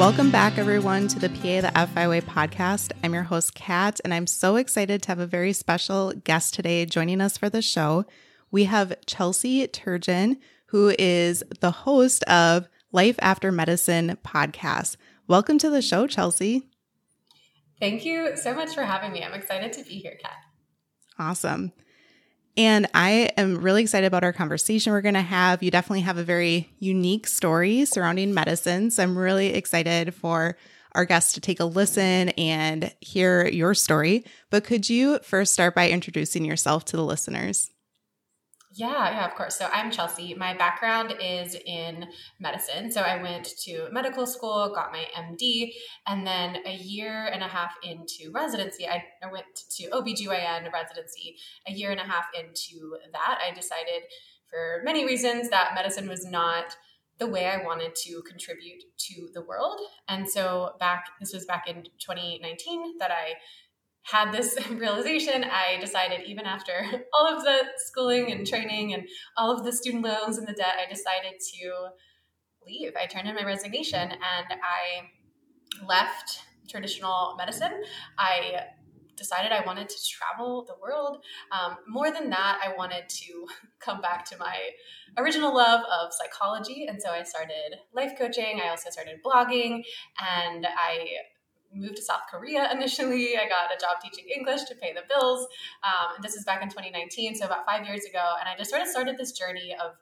Welcome back, everyone, to the PA the FI Way podcast. I'm your host, Kat, and I'm so excited to have a very special guest today joining us for the show. We have Chelsea Turgeon, who is the host of Life After Medicine podcast. Welcome to the show, Chelsea. Thank you so much for having me. I'm excited to be here, Kat. Awesome. And I am really excited about our conversation we're going to have. You definitely have a very unique story surrounding medicine. So I'm really excited for our guests to take a listen and hear your story. But could you first start by introducing yourself to the listeners? Yeah, yeah, of course. So I'm Chelsea. My background is in medicine. So I went to medical school, got my MD, and then a year and a half into residency, I, I went to OBGYN residency. A year and a half into that, I decided for many reasons that medicine was not the way I wanted to contribute to the world. And so back this was back in 2019 that I had this realization, I decided, even after all of the schooling and training and all of the student loans and the debt, I decided to leave. I turned in my resignation and I left traditional medicine. I decided I wanted to travel the world. Um, more than that, I wanted to come back to my original love of psychology. And so I started life coaching. I also started blogging and I moved to South Korea initially. I got a job teaching English to pay the bills. Um, and this is back in 2019, so about five years ago. And I just sort of started this journey of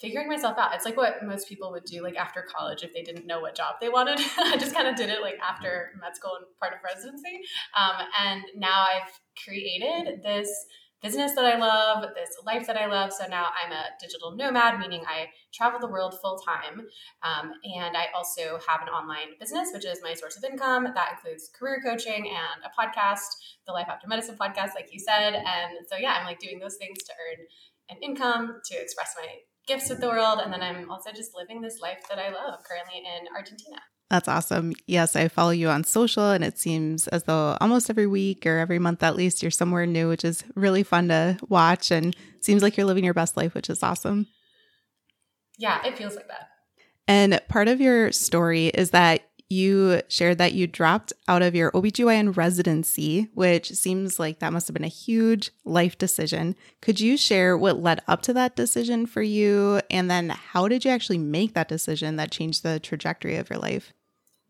figuring myself out. It's like what most people would do like after college if they didn't know what job they wanted. I just kind of did it like after med school and part of residency. Um, and now I've created this business that I love, this life that I love. So now I'm a digital nomad, meaning I travel the world full time. Um, and I also have an online business, which is my source of income. That includes career coaching and a podcast, the Life After Medicine podcast, like you said. And so, yeah, I'm like doing those things to earn an income, to express my gifts with the world. And then I'm also just living this life that I love currently in Argentina. That's awesome. Yes, I follow you on social, and it seems as though almost every week or every month at least you're somewhere new, which is really fun to watch and seems like you're living your best life, which is awesome. Yeah, it feels like that. And part of your story is that you shared that you dropped out of your OBGYN residency, which seems like that must have been a huge life decision. Could you share what led up to that decision for you? And then how did you actually make that decision that changed the trajectory of your life?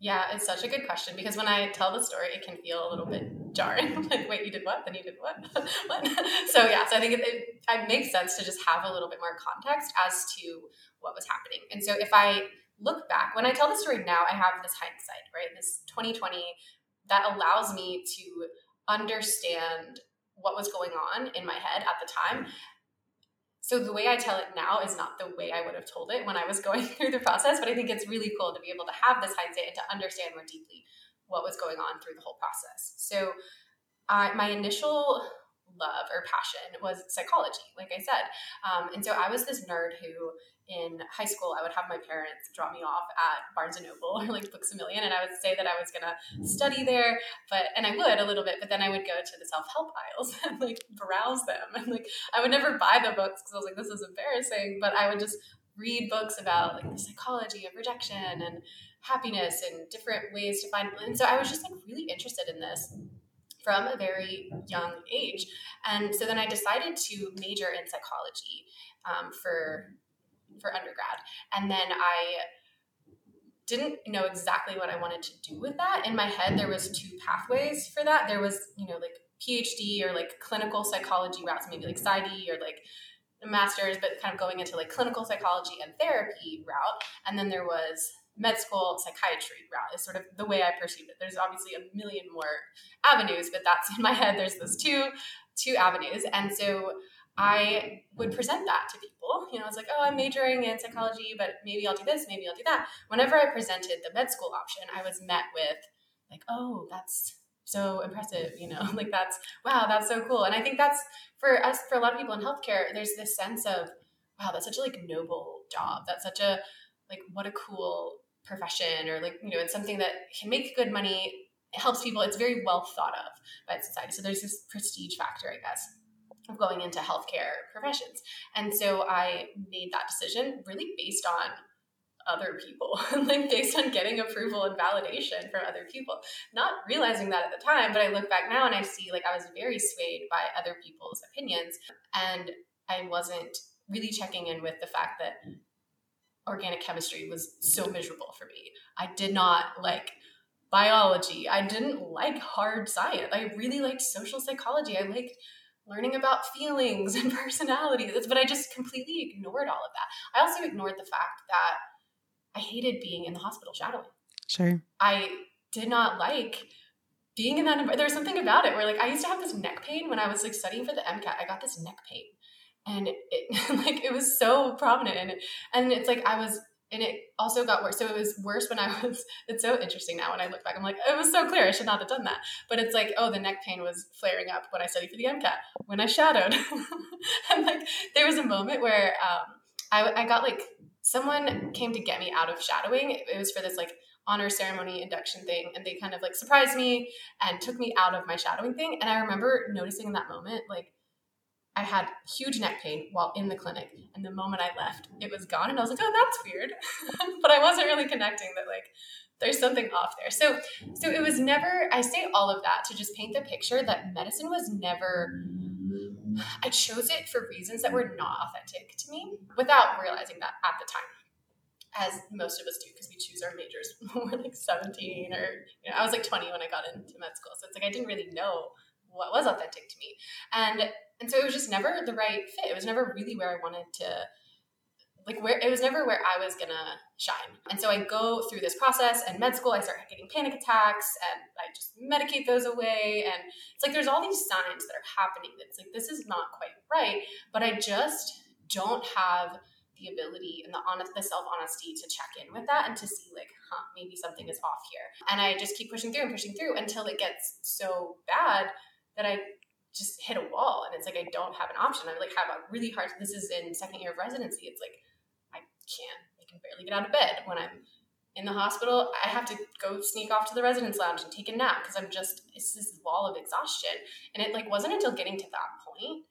Yeah, it's such a good question because when I tell the story, it can feel a little bit jarring. like, wait, you did what? Then you did what? what? So yeah, so I think it, it, it makes sense to just have a little bit more context as to what was happening. And so if I look back, when I tell the story now, I have this hindsight, right? This 2020 that allows me to understand what was going on in my head at the time so the way I tell it now is not the way I would have told it when I was going through the process, but I think it's really cool to be able to have this hindsight and to understand more deeply what was going on through the whole process. So uh, my initial love or passion was psychology, like I said. Um, and so I was this nerd who in high school, I would have my parents drop me off at Barnes and Noble or like Books a Million, and I would say that I was gonna study there, but and I would a little bit, but then I would go to the self help aisles and like browse them, and like I would never buy the books because I was like, this is embarrassing, but I would just read books about like the psychology of rejection and happiness and different ways to find, and so I was just like really interested in this from a very young age, and so then I decided to major in psychology um, for for undergrad. And then I didn't know exactly what I wanted to do with that. In my head, there was two pathways for that. There was, you know, like PhD or like clinical psychology routes, maybe like PsyD or like master's, but kind of going into like clinical psychology and therapy route. And then there was med school psychiatry route is sort of the way I perceived it. There's obviously a million more avenues, but that's in my head. There's those two two avenues, and so I would present that to people. You know, it's like, oh, I'm majoring in psychology, but maybe I'll do this, maybe I'll do that. Whenever I presented the med school option, I was met with like, oh, that's so impressive, you know, like that's wow, that's so cool. And I think that's for us, for a lot of people in healthcare, there's this sense of, wow, that's such a like noble job. That's such a like what a cool profession or like, you know, it's something that can make good money. It helps people. It's very well thought of by society. So there's this prestige factor, I guess of going into healthcare professions. And so I made that decision really based on other people, like based on getting approval and validation from other people. Not realizing that at the time, but I look back now and I see like I was very swayed by other people's opinions. And I wasn't really checking in with the fact that organic chemistry was so miserable for me. I did not like biology. I didn't like hard science. I really liked social psychology. I liked learning about feelings and personalities. But I just completely ignored all of that. I also ignored the fact that I hated being in the hospital shadowing. Sure. I did not like being in that environment. There was something about it where like I used to have this neck pain when I was like studying for the MCAT. I got this neck pain. And it, like it was so prominent and and it's like I was and it also got worse. So it was worse when I was. It's so interesting now when I look back. I'm like, it was so clear. I should not have done that. But it's like, oh, the neck pain was flaring up when I studied for the MCAT, when I shadowed, and like there was a moment where um, I, I got like someone came to get me out of shadowing. It, it was for this like honor ceremony induction thing, and they kind of like surprised me and took me out of my shadowing thing. And I remember noticing in that moment, like I had huge neck pain while in the clinic. And the moment I left, it was gone. And I was like, oh, that's weird. but I wasn't really connecting that like there's something off there. So so it was never I say all of that to just paint the picture that medicine was never I chose it for reasons that were not authentic to me without realizing that at the time. As most of us do, because we choose our majors when we're like 17 or you know, I was like 20 when I got into med school. So it's like I didn't really know what was authentic to me. And and so it was just never the right fit. It was never really where I wanted to like where it was never where I was gonna shine. And so I go through this process and med school, I start getting panic attacks and I just medicate those away. And it's like there's all these signs that are happening that's like this is not quite right, but I just don't have the ability and the honest the self-honesty to check in with that and to see like, huh, maybe something is off here. And I just keep pushing through and pushing through until it gets so bad that I just hit a wall and it's like I don't have an option. I like have a really hard this is in second year of residency. It's like I can't I can barely get out of bed when I'm in the hospital. I have to go sneak off to the residents lounge and take a nap because I'm just it's this wall of exhaustion. And it like wasn't until getting to that point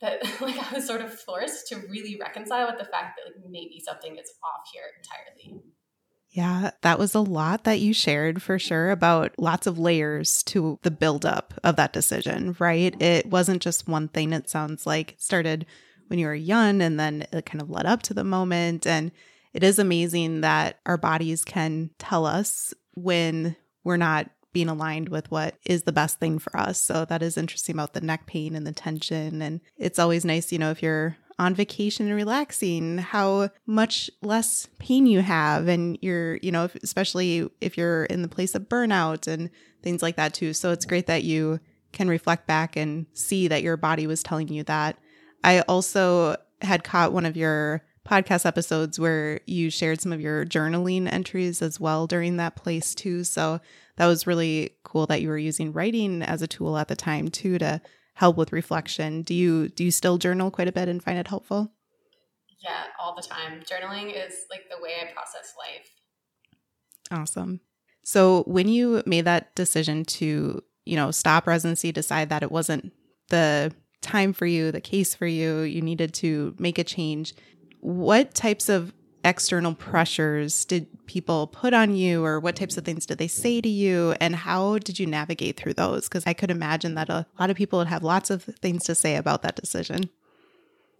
that like I was sort of forced to really reconcile with the fact that like maybe something is off here entirely. Yeah, that was a lot that you shared for sure about lots of layers to the buildup of that decision, right? It wasn't just one thing, it sounds like it started when you were young and then it kind of led up to the moment. And it is amazing that our bodies can tell us when we're not being aligned with what is the best thing for us. So that is interesting about the neck pain and the tension. And it's always nice, you know, if you're on vacation and relaxing, how much less pain you have. And you're, you know, especially if you're in the place of burnout and things like that too. So it's great that you can reflect back and see that your body was telling you that. I also had caught one of your podcast episodes where you shared some of your journaling entries as well during that place too. So that was really cool that you were using writing as a tool at the time too to help with reflection. Do you do you still journal quite a bit and find it helpful? Yeah, all the time. Journaling is like the way I process life. Awesome. So when you made that decision to, you know, stop residency, decide that it wasn't the time for you, the case for you, you needed to make a change. What types of external pressures did people put on you or what types of things did they say to you? And how did you navigate through those? Because i could imagine that a lot of people would have lots of things to say about that decision.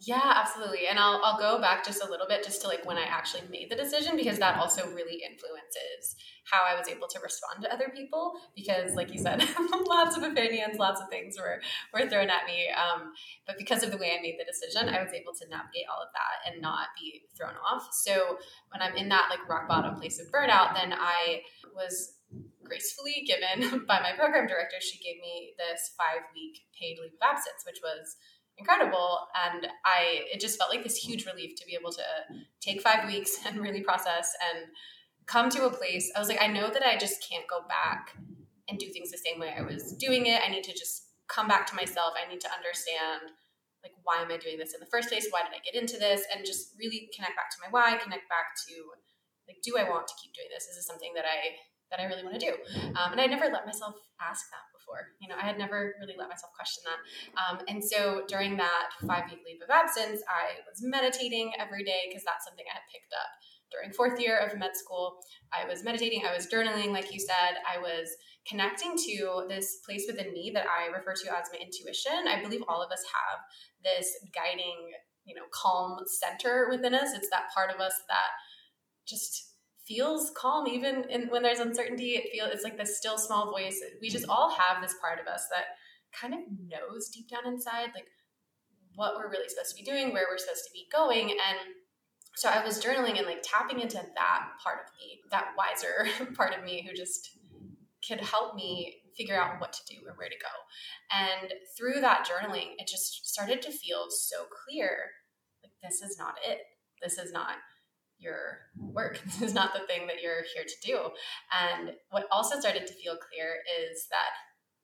Yeah, absolutely. And I'll I'll go back just a little bit just to like when I actually made the decision because that also really influences how I was able to respond to other people because like you said, lots of opinions, lots of things were were thrown at me. Um, but because of the way I made the decision, I was able to navigate all of that and not be thrown off. So when I'm in that like rock bottom place of burnout, then I was gracefully given by my program director. She gave me this five week paid leave of absence, which was incredible and i it just felt like this huge relief to be able to take five weeks and really process and come to a place i was like i know that i just can't go back and do things the same way i was doing it. I need to just come back to myself. I need to understand like why am i doing this in the first place? Why did i get into this? And just really connect back to my why connect back to like do i want to keep doing this? Is this something that i that i really want to do? Um, and i never let myself ask that before. You know, I had never really let myself question that. Um, and so during that five week leave of absence, I was meditating every day because that's something I had picked up during fourth year of med school. I was meditating, I was journaling, like you said, I was connecting to this place within me that I refer to as my intuition. I believe all of us have this guiding, you know, calm center within us. It's that part of us that just feels calm even in, when there's uncertainty it feels it's like this still small voice we just all have this part of us that kind of knows deep down inside like what we're really supposed to be doing where we're supposed to be going and so i was journaling and like tapping into that part of me that wiser part of me who just could help me figure out what to do and where to go and through that journaling it just started to feel so clear like this is not it this is not your work. This is not the thing that you're here to do. And what also started to feel clear is that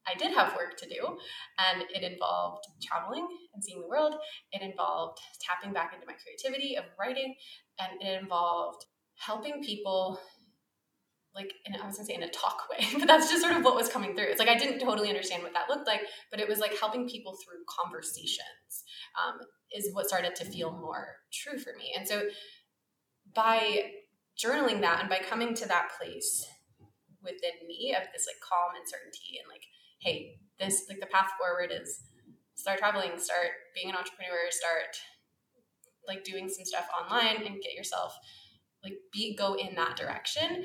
I did have work to do, and it involved traveling and seeing the world. It involved tapping back into my creativity of writing, and it involved helping people like I was gonna say in a talk way, but that's just sort of what was coming through. It's like I didn't totally understand what that looked like, but it was like helping people through conversations um, is what started to feel more true for me. And so by journaling that and by coming to that place within me of this like calm and certainty and like hey this like the path forward is start traveling start being an entrepreneur start like doing some stuff online and get yourself like be go in that direction.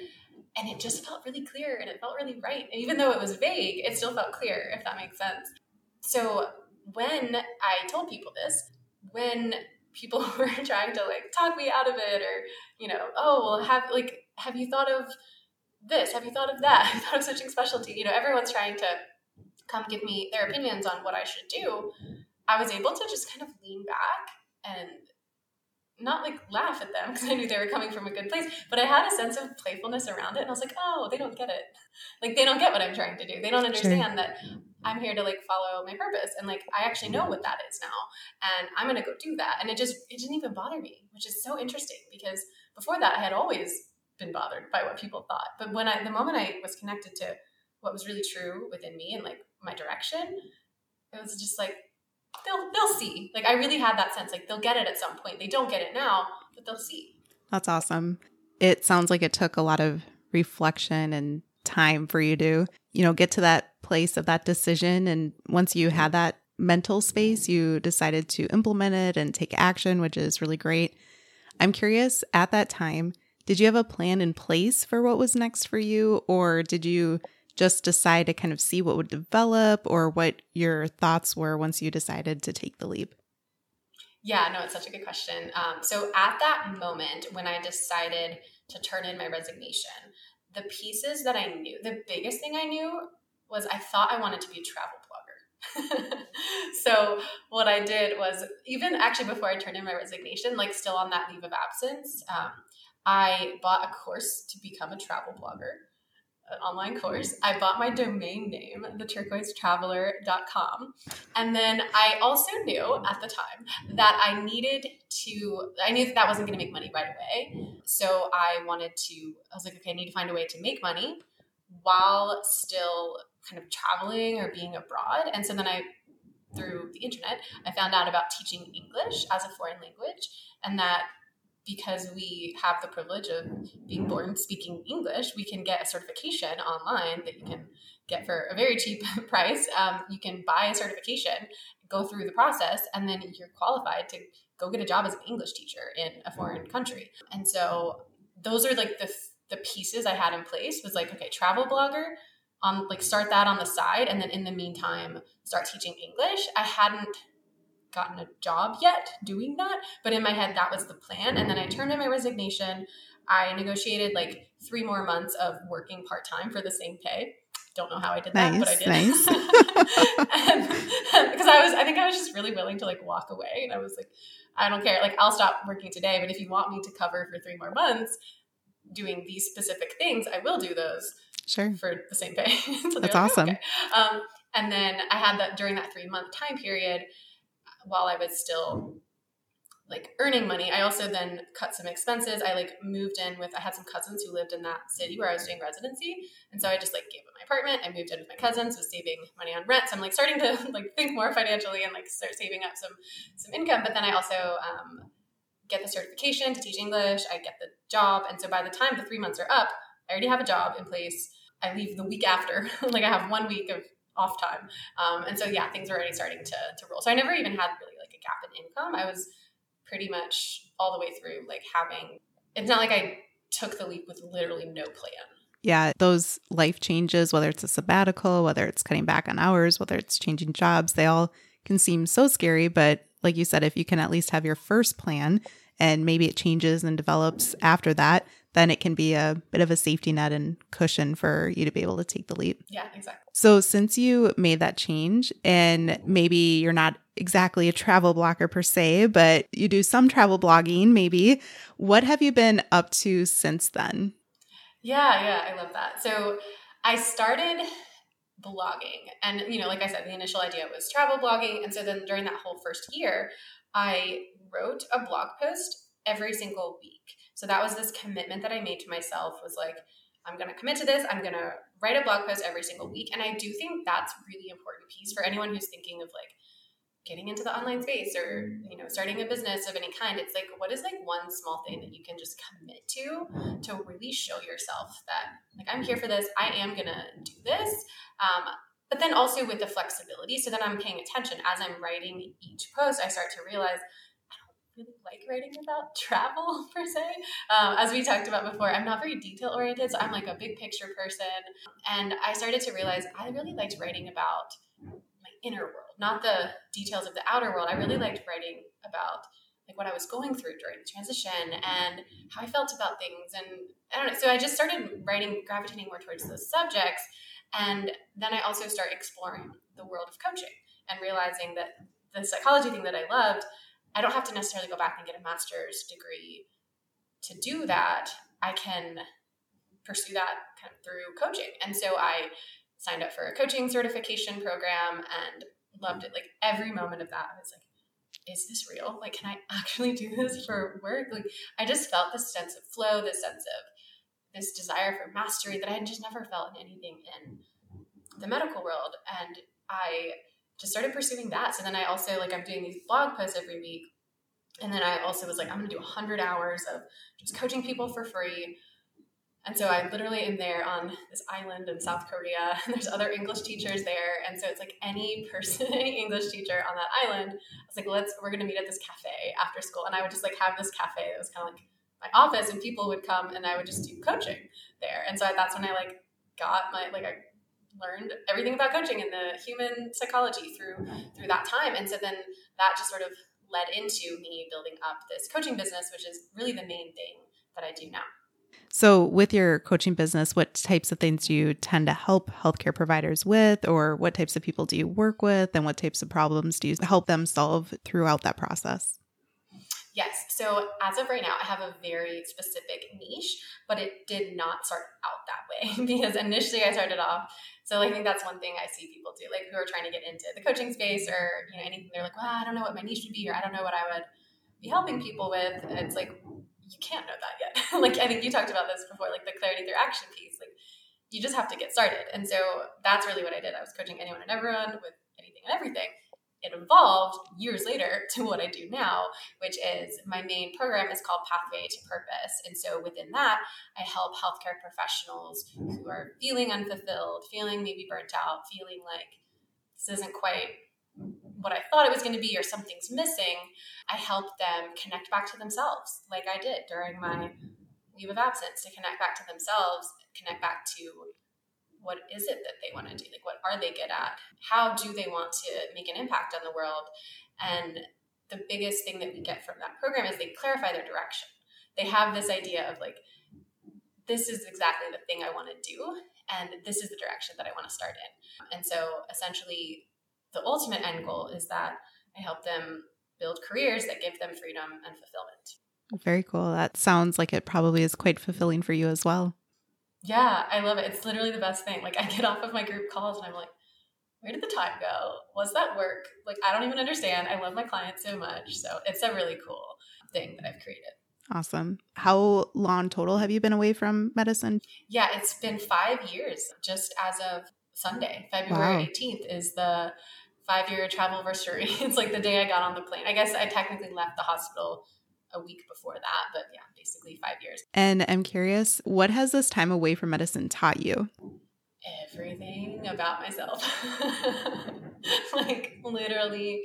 And it just felt really clear and it felt really right. And even though it was vague it still felt clear if that makes sense. So when i told people this when people were trying to like talk me out of it or you know oh well have like have you thought of this? Have you thought of that? Have you thought of switching specialty? You know everyone's trying to come give me their opinions on what i should do i was able to just kind of lean back and not like laugh at them because I knew they were coming from a good place, but I had a sense of playfulness around it. And I was like, oh, they don't get it. Like, they don't get what I'm trying to do. They don't understand sure. that I'm here to like follow my purpose. And like, I actually know what that is now. And I'm going to go do that. And it just, it didn't even bother me, which is so interesting because before that, I had always been bothered by what people thought. But when I, the moment I was connected to what was really true within me and like my direction, it was just like, they'll they'll see. Like I really had that sense like they'll get it at some point. They don't get it now, but they'll see. That's awesome. It sounds like it took a lot of reflection and time for you to, you know, get to that place of that decision and once you had that mental space, you decided to implement it and take action, which is really great. I'm curious at that time, did you have a plan in place for what was next for you or did you just decide to kind of see what would develop or what your thoughts were once you decided to take the leap? Yeah, no, it's such a good question. Um, so at that moment when I decided to turn in my resignation, the pieces that I knew, the biggest thing I knew was I thought I wanted to be a travel blogger. so what I did was even actually before I turned in my resignation, like still on that leave of absence, um, I bought a course to become a travel blogger an online course. I bought my domain name, theturquoisetraveler.com. And then I also knew at the time that I needed to, I knew that that wasn't going to make money right away. So I wanted to, I was like, okay, I need to find a way to make money while still kind of traveling or being abroad. And so then I, through the internet, I found out about teaching English as a foreign language and that because we have the privilege of being born speaking English, we can get a certification online that you can get for a very cheap price. Um, you can buy a certification, go through the process, and then you're qualified to go get a job as an English teacher in a foreign country. And so those are like the the pieces I had in place was like, okay, travel blogger, on like start that on the side, and then in the meantime start teaching English. I hadn't gotten a job yet doing that, but in my head that was the plan. And then I turned in my resignation. I negotiated like three more months of working part time for the same pay. Don't know how I did that, but I did. Nice. Because I was, I think I was just really willing to like walk away, and I was like, I don't care. Like I'll stop working today, but if you want me to cover for three more months doing these specific things, I will do those. Sure. For the same pay. so That's like, awesome. Okay. Um, and then I had that during that three month time period, while I was still like earning money, I also then cut some expenses. I like moved in with I had some cousins who lived in that city where I was doing residency, and so I just like gave up my apartment. I moved in with my cousins, was saving money on rent. So I'm like starting to like think more financially and like start saving up some some income. But then I also um, get the certification to teach English. I get the job, and so by the time the three months are up, I already have a job in place. I leave the week after. like I have one week of off time, um, and so yeah, things are already starting to to roll. So I never even had really like a gap in income. I was pretty much all the way through, like having, it's not like I took the leap with literally no plan. Yeah, those life changes, whether it's a sabbatical, whether it's cutting back on hours, whether it's changing jobs, they all can seem so scary. But like you said, if you can at least have your first plan and maybe it changes and develops after that, then it can be a bit of a safety net and cushion for you to be able to take the leap. Yeah, exactly. So, since you made that change, and maybe you're not exactly a travel blogger per se, but you do some travel blogging, maybe, what have you been up to since then? Yeah, yeah, I love that. So, I started blogging, and you know, like I said, the initial idea was travel blogging. And so, then during that whole first year, I wrote a blog post every single week. So that was this commitment that I made to myself was like, I'm going to commit to this. I'm going to write a blog post every single week. And I do think that's really important piece for anyone who's thinking of like getting into the online space or, you know, starting a business of any kind. It's like, what is like one small thing that you can just commit to, to really show yourself that like, I'm here for this. I am to do this. Um, but then also with the flexibility. So then I'm paying attention as I'm writing each post, I start to realize really like writing about travel per se. Um, as we talked about before, I'm not very detail oriented, so I'm like a big picture person. And I started to realize I really liked writing about my inner world, not the details of the outer world. I really liked writing about like what I was going through during the transition and how I felt about things. And I don't know. So I just started writing, gravitating more towards those subjects. And then I also started exploring the world of coaching and realizing that the psychology thing that I loved I don't have to necessarily go back and get a master's degree to do that. I can pursue that kind of through coaching. And so I signed up for a coaching certification program and loved it. Like every moment of that, I was like, is this real? Like, can I actually do this for work? Like, I just felt this sense of flow, this sense of this desire for mastery that I had just never felt in anything in the medical world. And I just started pursuing that. So then I also like I'm doing these blog posts every week. And then I also was like, I'm gonna do 100 hours of just coaching people for free. And so I literally am there on this island in South Korea, and there's other English teachers there. And so it's like any person, any English teacher on that island, I was like, let's, we're gonna meet at this cafe after school. And I would just like have this cafe that was kind of like my office, and people would come and I would just do coaching there. And so that's when I like got my, like, I learned everything about coaching and the human psychology through through that time. And so then that just sort of led into me building up this coaching business which is really the main thing that i do now. So with your coaching business what types of things do you tend to help healthcare providers with or what types of people do you work with and what types of problems do you help them solve throughout that process Yes. So as of right now, I have a very specific niche, but it did not start out that way because initially I started off so I think that's one thing I see people do, like who are trying to get into the coaching space or you know anything. They're like, well, I don't know what my niche would be, or I don't know what I would be helping people with. It's like you can't know that yet. like I think you talked about this before, like the clarity through action piece. Like you just have to get started. And so that's really what I did. I was coaching anyone and everyone with anything and everything it evolved years later to what I do now, which is my main program is called Pathway to Purpose. And so within that, I help healthcare professionals who are feeling unfulfilled, feeling maybe burnt out, feeling like this isn't quite what I thought it was going to be or something's missing. I help them connect back to themselves, like I did during my leave of absence, to connect back to themselves, connect back to what is it that they want to mm-hmm. do? Like, what are they good at? How do they want to make an impact on the world? And the biggest thing that we get from that program is they clarify their direction. They have this idea of like, this is exactly the thing I want to do, and this is the direction that I want to start in. And so, essentially, the ultimate end goal is that I help them build careers that give them freedom and fulfillment. Very cool. That sounds like it probably is quite fulfilling for you as well. Yeah, I love it. It's literally the best thing. Like I get off of my group calls and I'm like, where did the time go? Was that work? Like I don't even understand. I love my clients so much. So it's a really cool thing that I've created. Awesome. How long total have you been away from medicine? Yeah, it's been five years just as of Sunday. February wow. 18th is the five year travel anniversary. it's like the day I got on the plane. I guess I technically left the hospital a week before that, but yeah, basically five years. And I'm curious, what has this time away from medicine taught you? Everything about myself. like literally,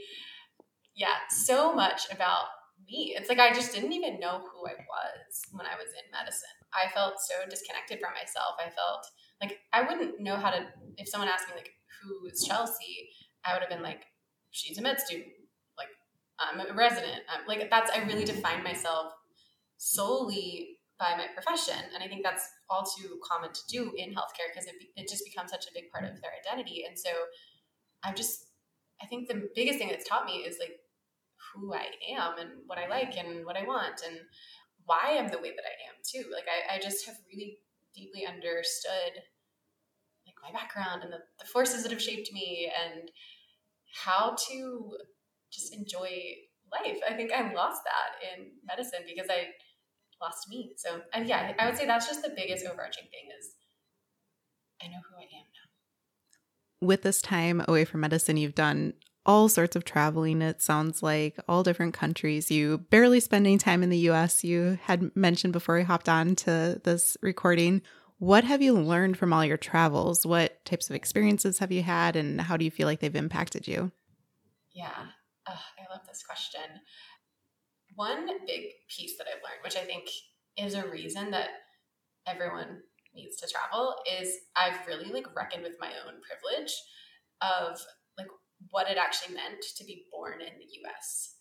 yeah, so much about me. It's like I just didn't even know who I was when I was in medicine. I felt so disconnected from myself. I felt like I wouldn't know how to if someone asked me like who is Chelsea, I would have been like, she's a med student. Like I'm a resident. I'm, like that's I really mm-hmm. define myself solely by my profession, and I think that's all too common to do in healthcare because it it just becomes such a big part of mm-hmm. their identity. And so I'm just I think the biggest thing that's taught me is like who I am and what I like and what I want and why I'm the way that I am too. Like I, I just have really deeply understood like my background and the, the forces that have shaped me and how to just enjoy life. I think I lost that in medicine because I lost me. So, and yeah, I would say that's just the biggest overarching thing is I know who I am now. With this time away from medicine, you've done all sorts of traveling. It sounds like all different countries. You barely spending time in the US, you had mentioned before we hopped on to this recording. What have you learned from all your travels? What types of experiences have you had, and how do you feel like they've impacted you? Yeah, I love this question. One big piece that I've learned, which I think is a reason that everyone needs to travel, is I've really like reckoned with my own privilege of like what it actually meant to be born in the US.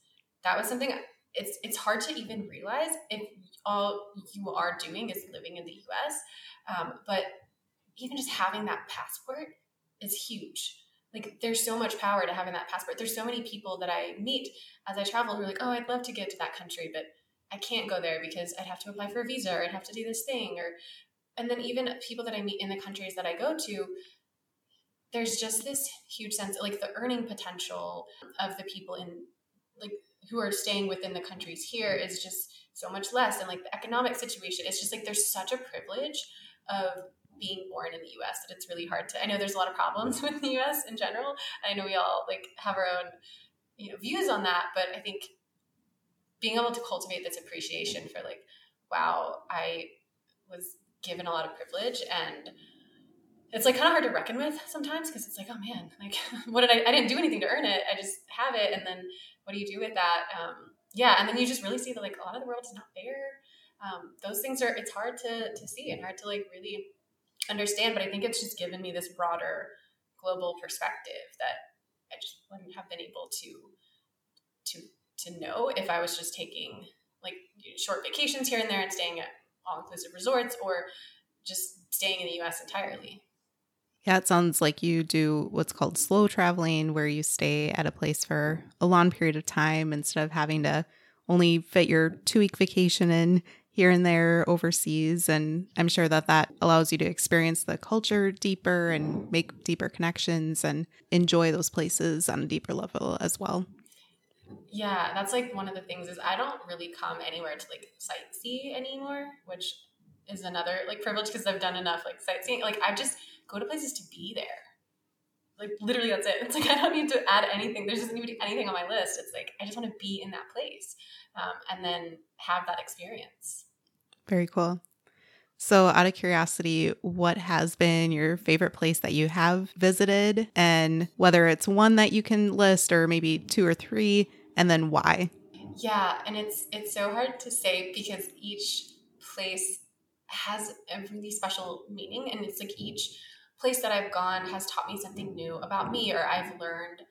That was something it's it's hard to even realize if all you are doing is living in the US. Um, but even just having that passport is huge. Like there's so much power to having that passport. There's so many people that I meet as I travel who are like, oh, I'd love to get to that country, but I can't go there because I'd have to apply for a visa or I'd have to do this thing or and then even people that I meet in the countries that I go to, there's just this huge sense like the earning potential of the people in like who are staying within the countries here is just so much less and like the economic situation it's just like there's such a privilege of being born in the US that it's really hard to I know there's a lot of problems with the US in general I know we all like have our own you know views on that but I think being able to cultivate this appreciation for like wow I was given a lot of privilege and it's like kind of hard to reckon with sometimes because it's like, oh man, like what did I? I didn't do anything to earn it. I just have it, and then what do you do with that? Um, yeah, and then you just really see that like a lot of the world is not fair. Um, those things are it's hard to to see and hard to like really understand. But I think it's just given me this broader global perspective that I just wouldn't have been able to to to know if I was just taking like short vacations here and there and staying at all inclusive resorts or just staying in the US entirely. Yeah, it sounds like you do what's called slow traveling, where you stay at a place for a long period of time instead of having to only fit your two week vacation in here and there overseas. And I'm sure that that allows you to experience the culture deeper and make deeper connections and enjoy those places on a deeper level as well. Yeah, that's like one of the things is I don't really come anywhere to like sightsee anymore, which is another like privilege because I've done enough like sightseeing. Like I just go to places to be there. Like literally, that's it. It's like I don't need to add anything. There doesn't need anything on my list. It's like I just want to be in that place um, and then have that experience. Very cool. So, out of curiosity, what has been your favorite place that you have visited, and whether it's one that you can list or maybe two or three, and then why? Yeah, and it's it's so hard to say because each place has a really special meaning, and it's like each place that I've gone has taught me something new about me, or I've learned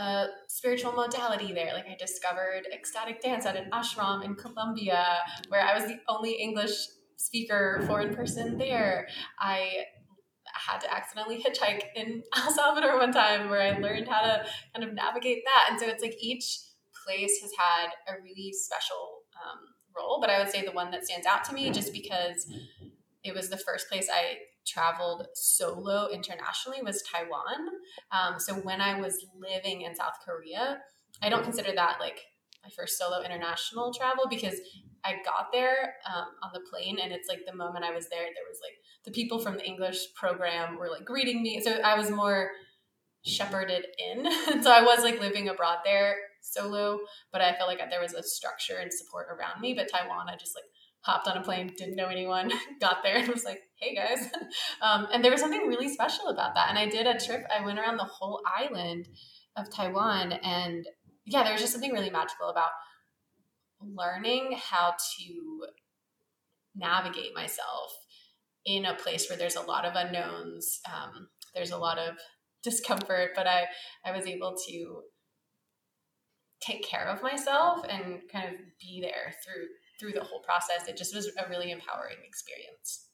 a spiritual modality there. Like I discovered ecstatic dance at an ashram in Colombia, where I was the only English speaker foreign person there. I had to accidentally hitchhike in El Salvador one time where I learned how to kind of navigate that. And so it's like each place has had a really special um, role, but I would say the one that stands out to me just because it was the first place I traveled solo internationally was Taiwan. Um, so when I was living in South Korea, I don't consider that like my first solo international travel because I got there um, on the plane and it's like the moment I was there, there was like the people from the English program were like greeting me. So I was more shepherded in. so I was like living abroad there solo, but I felt like there was a structure and support around me. But Taiwan, I just like hopped on a plane, didn't know anyone, got there and was like, hey guys. Um, and there was something really special about that. And I did a trip, I went around the whole island of Taiwan. And yeah, there was just something really magical about learning how to navigate myself in a place where there's a lot of unknowns. Um, there's a lot of discomfort, but I, I was able to take care of myself and kind of be there through through the whole process. It just was a really empowering experience.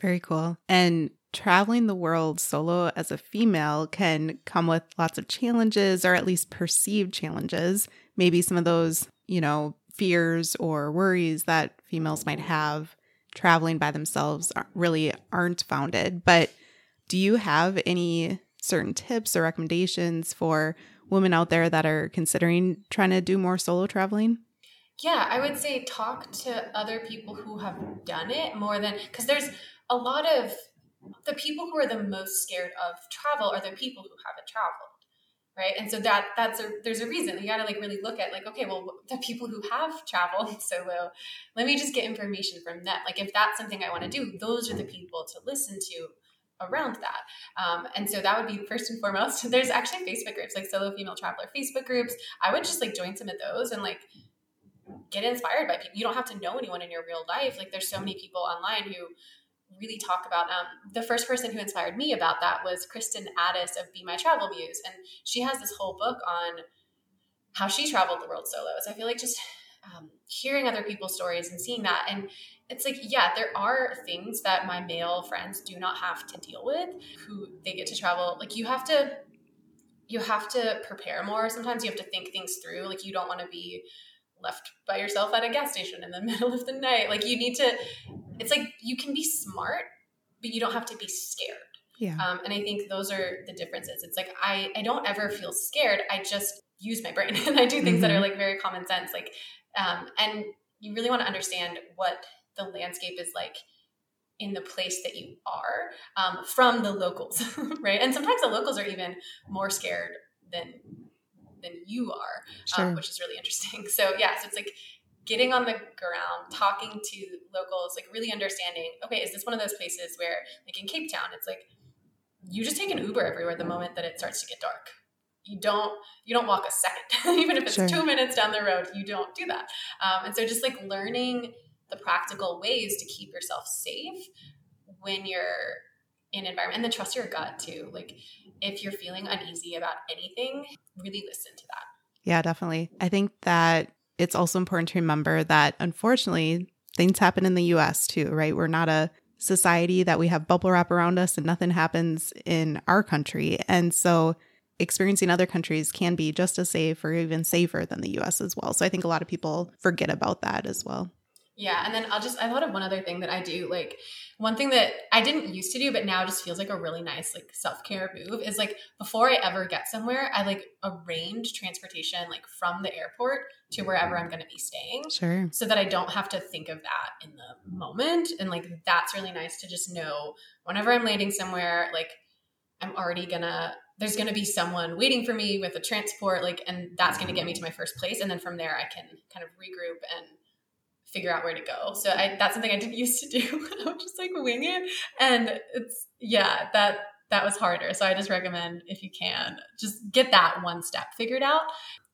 Very cool. And traveling the world solo as a female can come with lots of challenges or at least perceived challenges. Maybe some of those, you know, fears or worries that females might have traveling by themselves really aren't founded. But do you have any certain tips or recommendations for women out there that are considering trying to do more solo traveling? Yeah, I would say talk to other people who have done it more than because there's a lot of the people who are the most scared of travel are the people who haven't traveled right? And so that that's a there's a reason. You got to like really look at like okay well the people who have traveled solo let me just get information from them. Like if that's something i want to do those are the people to listen to around that. Um, and so that would be first and foremost. There's actually facebook groups like solo female traveler facebook groups. I would just like join some of those and like get inspired by people you don't have to know anyone in your real life like there's so many people online who really talk about um, the first person who inspired me about that was Kristin Addis of Be My Travel Muse. And she has this whole book on how she traveled the world solo. So I feel like just um, hearing other people's stories and seeing that. And it's like, yeah, there are things that my male friends do not have to deal with who they get to travel. Like you have to, you have to prepare more. Sometimes you have to think things through. Like you don't want to be left by yourself at a gas station in the middle of the night. Like you need to, it's like you can be smart, but you don't have to be scared. Yeah. Um, and I think those are the differences. It's like I, I don't ever feel scared. I just use my brain and I do things mm-hmm. that are mm-hmm. like very common sense. Like, um, and you really want to understand what the landscape is like in the place that you are um, from the locals, right? And sometimes the locals are even more scared than than you are, um, sure. um, which is really interesting. So yeah, so it's like getting on the ground, talking to locals, like really understanding. Okay, is this one of those places where, like in Cape Town, it's like you just take an Uber everywhere the moment that it starts to get dark. You don't you don't walk a second, even if it's sure. two minutes down the road. You don't do that. Um, and so just like learning the practical ways to keep yourself safe when you're in environment and then trust your gut too like if you're feeling uneasy about anything really listen to that. Yeah definitely. I think that it's also important to remember that unfortunately things happen in the us too right? We're not a society that we have bubble wrap around us and nothing happens in our country. And so experiencing other countries can be just as safe or even safer than the us as well. So i think a lot of people forget about that as well yeah, and then I'll just I thought of one other thing that I do. Like one thing that I didn't used to do, but now just feels like a really nice like self care move is like before I ever get somewhere, I like arrange transportation like from the airport to wherever I'm going to be staying. Sure. So that I don't have to think of that in the moment, and like that's really nice to just know whenever I'm landing somewhere, like I'm already gonna there's going to be someone waiting for me with a transport like and that's going to get me to my first place and then from there i can kind of regroup and figure out where to go. So I, that's something i didn't used to do i would just like wing it. And it's yeah that that was harder. So i just recommend if you can just get that one step figured out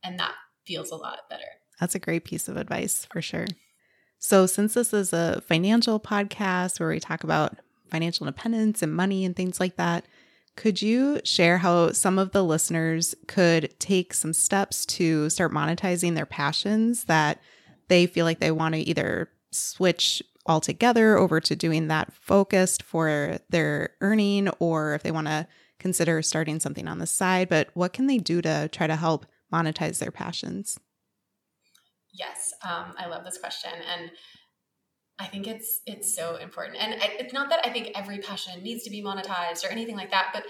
and that feels a lot better. That's a great piece of advice for sure. So since this is a financial podcast where we talk about financial independence and money and things like that could you share how some of the listeners could take some steps to start monetizing their passions that they feel like they want to either switch altogether over to doing that focused for their earning or if they want to consider starting something on the side? But what can they do to try to help monetize their passions? Yes, um, I love this question. And I think it's it's so important, and I, it's not that I think every passion needs to be monetized or anything like that, but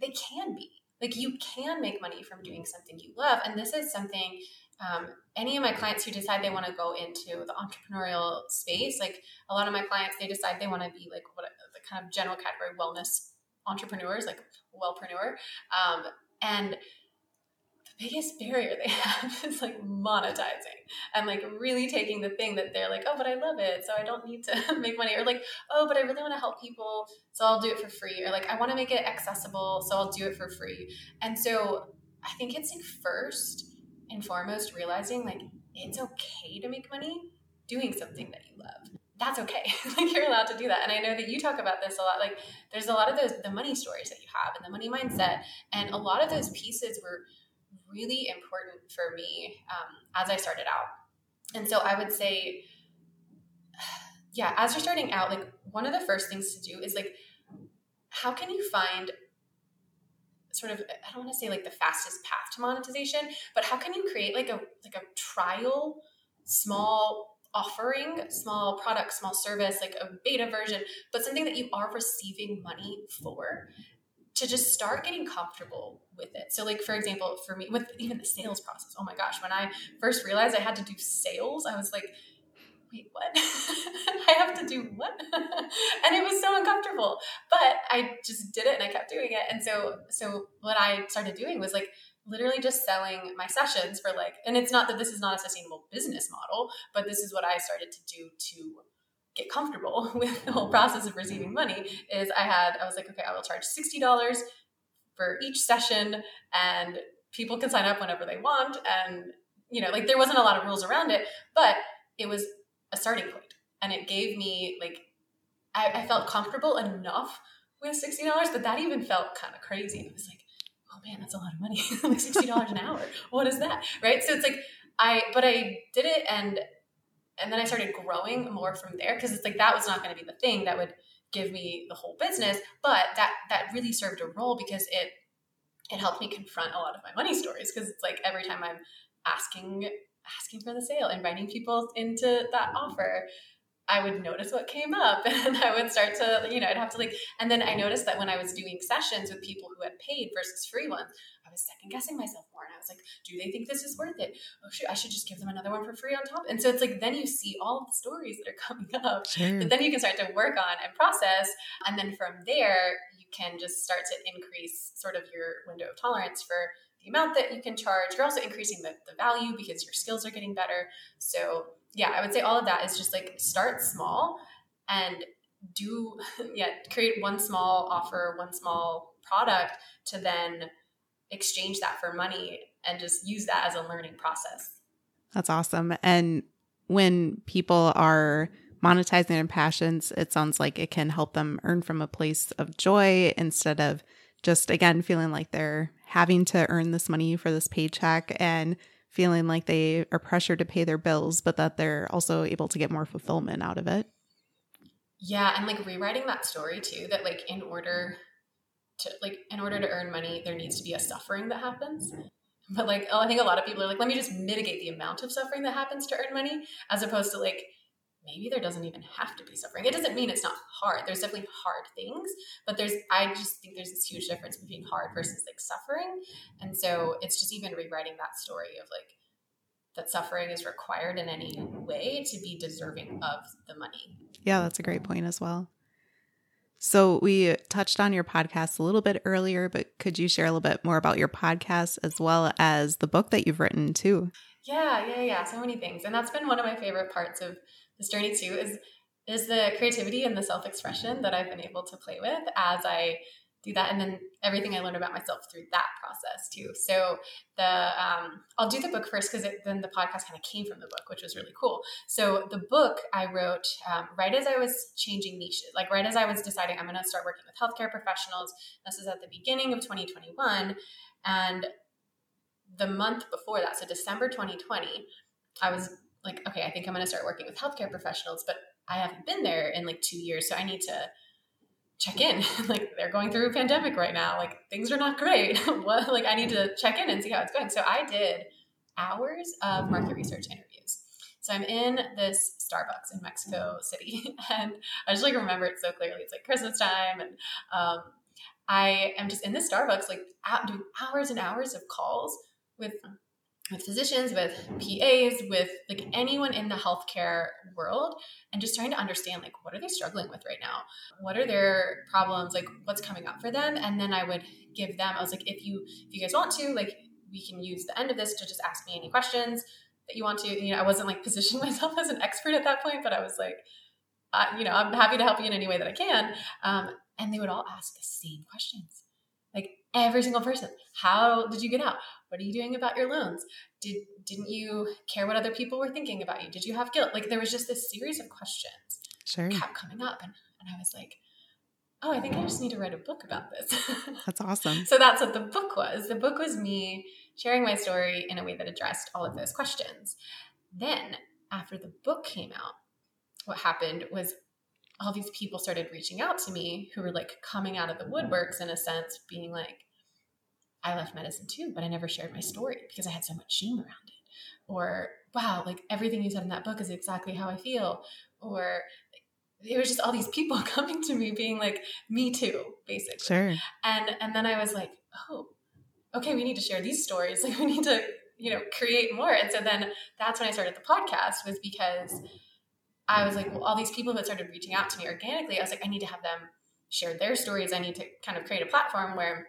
they can be. Like you can make money from doing something you love, and this is something. Um, any of my clients who decide they want to go into the entrepreneurial space, like a lot of my clients, they decide they want to be like what the kind of general category wellness entrepreneurs, like wellpreneur, um, and the biggest barrier they have is like monetizing and like really taking the thing that they're like, oh, but I love it, so I don't need to make money, or like, oh, but I really want to help people, so I'll do it for free, or like, I want to make it accessible, so I'll do it for free. And so I think it's like first and foremost realizing like it's okay to make money doing something that you love that's okay. like you're allowed to do that. And I know that you talk about this a lot. Like there's a lot of those the money stories that you have and the money mindset. And a lot of those pieces were really important for me um, as I started out. And so I would say, yeah, as you're starting out, like one of the first things to do is like, how can you find sort of I don't want to say like the fastest path to monetization, but how can you create like a like a trial small offering, small product, small service, like a beta version, but something that you are receiving money for to just start getting comfortable with it. So, like for example, for me, with even the sales process, oh my gosh, when I first realized I had to do sales, I was like, wait, what? I have to do what? and it was so uncomfortable. But I just did it and I kept doing it. And so, so what I started doing was like literally just selling my sessions for like, and it's not that this is not a sustainable business model, but this is what I started to do to get comfortable with the whole process of receiving money is I had I was like okay I will charge $60 for each session and people can sign up whenever they want and you know like there wasn't a lot of rules around it but it was a starting point. And it gave me like I, I felt comfortable enough with $60 but that even felt kind of crazy it was like oh man that's a lot of money. Like $60 an hour. What is that? Right? So it's like I but I did it and and then I started growing more from there because it's like that was not going to be the thing that would give me the whole business, but that that really served a role because it it helped me confront a lot of my money stories because it's like every time I'm asking asking for the sale, inviting people into that offer, I would notice what came up and I would start to, you know, I'd have to like, and then I noticed that when I was doing sessions with people who had paid versus free ones, I was second guessing myself more. And I was like, do they think this is worth it? Oh, shoot, I should just give them another one for free on top. And so it's like, then you see all the stories that are coming up sure. that then you can start to work on and process. And then from there, you can just start to increase sort of your window of tolerance for the amount that you can charge. You're also increasing the, the value because your skills are getting better. So yeah, I would say all of that is just like start small and do yeah, create one small offer, one small product to then exchange that for money and just use that as a learning process. That's awesome. And when people are monetizing their passions, it sounds like it can help them earn from a place of joy instead of just again feeling like they're having to earn this money for this paycheck and feeling like they are pressured to pay their bills, but that they're also able to get more fulfillment out of it. Yeah, and like rewriting that story too, that like in order to like in order to earn money, there needs to be a suffering that happens. But like oh, I think a lot of people are like, let me just mitigate the amount of suffering that happens to earn money, as opposed to like maybe there doesn't even have to be suffering. It doesn't mean it's not hard. There's definitely hard things, but there's I just think there's this huge difference between hard versus like suffering. And so it's just even rewriting that story of like that suffering is required in any way to be deserving of the money. Yeah, that's a great point as well. So, we touched on your podcast a little bit earlier, but could you share a little bit more about your podcast as well as the book that you've written too? Yeah, yeah, yeah. So many things. And that's been one of my favorite parts of this journey too is is the creativity and the self-expression that I've been able to play with as I do that and then everything I learned about myself through that process too. So the um, I'll do the book first because then the podcast kind of came from the book, which was really cool. So the book I wrote um, right as I was changing niches, like right as I was deciding I'm going to start working with healthcare professionals. This is at the beginning of 2021, and the month before that, so December 2020, I was like, okay, I think I'm going to start working with healthcare professionals, but I haven't been there in like two years, so I need to check in. like they're going through a pandemic right now. Like things are not great. like I need to check in and see how it's going. So I did hours of market research interviews. So I'm in this Starbucks in Mexico City, and I just like remember it so clearly. It's like Christmas time, and um, I am just in this Starbucks, like out doing hours and hours of calls with with physicians, with PAs, with like anyone in the healthcare world, and just trying to understand like what are they struggling with right now? What are their problems? Like what's coming up for them? And then I would give them, I was like, if you if you guys want to, like we can use the end of this to just ask me any questions that you want to. You know, I wasn't like positioning myself as an expert at that point, but I was like, uh, you know, I'm happy to help you in any way that I can. Um, and they would all ask the same questions like every single person how did you get out what are you doing about your loans? Did didn't you care what other people were thinking about you? Did you have guilt? Like there was just this series of questions sure. kept coming up and, and i was like oh i think i just need to write a book about this. That's awesome. So that's what the book was. The book was me sharing my story in a way that addressed all of those questions. Then after the book came out what happened was all these people started reaching out to me who were like coming out of the woodworks in a sense being like I left medicine too, but I never shared my story because I had so much shame around it. Or, wow, like everything you said in that book is exactly how I feel. Or it was just all these people coming to me being like, me too, basically. Sure. And and then I was like, oh, okay, we need to share these stories. Like we need to, you know, create more. And so then that's when I started the podcast was because I was like, well, all these people that started reaching out to me organically, I was like, I need to have them share their stories. I need to kind of create a platform where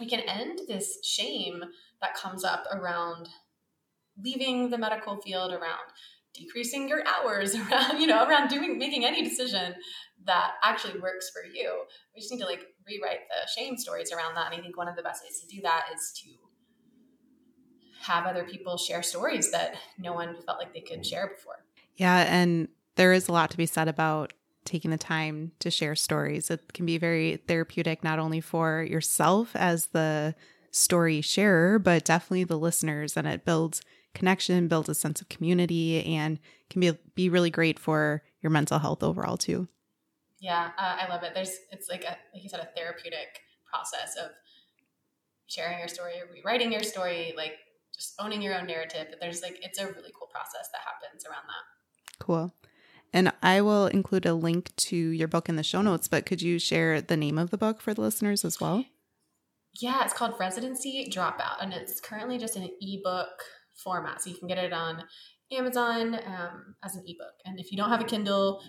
we can end this shame that comes up around leaving the medical field around decreasing your hours around you know around doing making any decision that actually works for you. We just need to like rewrite the shame stories around that and i think one of the best ways to do that is to have other people share stories that no one felt like they could share before. Yeah and there is a lot to be said about taking the time to share stories. It can be very therapeutic, not only for yourself as the story sharer, but definitely the listeners. And it builds connection, builds a sense of community, and can be, be really great for your mental health overall, too. Yeah, uh, I love it. There's, it's like, a, like you said, a therapeutic process of sharing your story, rewriting your story, like just owning your own narrative. But there's like, it's a really cool process that happens around that. Cool. And I will include a link to your book in the show notes, but could you share the name of the book for the listeners as well? Yeah, it's called Residency Dropout, and it's currently just in an ebook format. So you can get it on Amazon um, as an ebook. And if you don't have a Kindle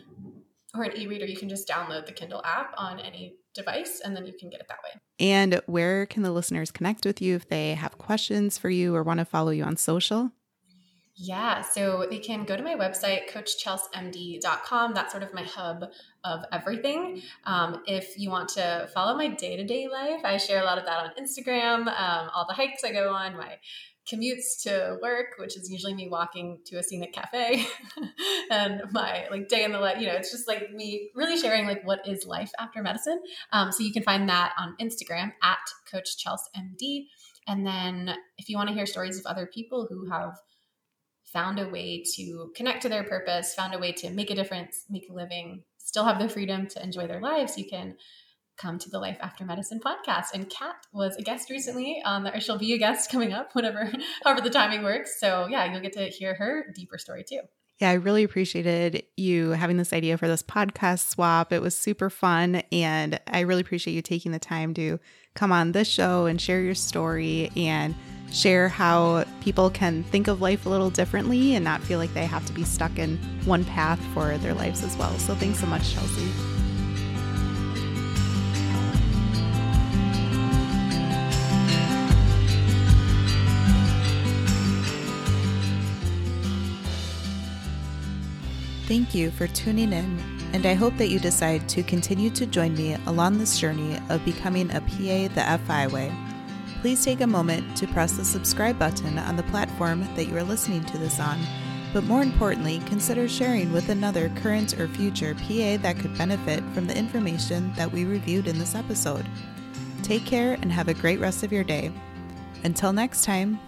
or an e reader, you can just download the Kindle app on any device and then you can get it that way. And where can the listeners connect with you if they have questions for you or want to follow you on social? Yeah, so they can go to my website, coachchelsmd.com. That's sort of my hub of everything. Um, if you want to follow my day to day life, I share a lot of that on Instagram, um, all the hikes I go on, my commutes to work, which is usually me walking to a scenic cafe, and my like day in the life. You know, it's just like me really sharing like what is life after medicine. Um, so you can find that on Instagram at Coach MD. And then if you want to hear stories of other people who have found a way to connect to their purpose, found a way to make a difference, make a living, still have the freedom to enjoy their lives, you can come to the Life After Medicine podcast. And Kat was a guest recently on the, or she'll be a guest coming up, whenever, however the timing works. So yeah, you'll get to hear her deeper story too. Yeah, I really appreciated you having this idea for this podcast swap. It was super fun. And I really appreciate you taking the time to come on this show and share your story and share how people can think of life a little differently and not feel like they have to be stuck in one path for their lives as well. So thanks so much, Chelsea. Thank you for tuning in, and I hope that you decide to continue to join me along this journey of becoming a PA the FI way. Please take a moment to press the subscribe button on the platform that you are listening to this on, but more importantly, consider sharing with another current or future PA that could benefit from the information that we reviewed in this episode. Take care and have a great rest of your day. Until next time.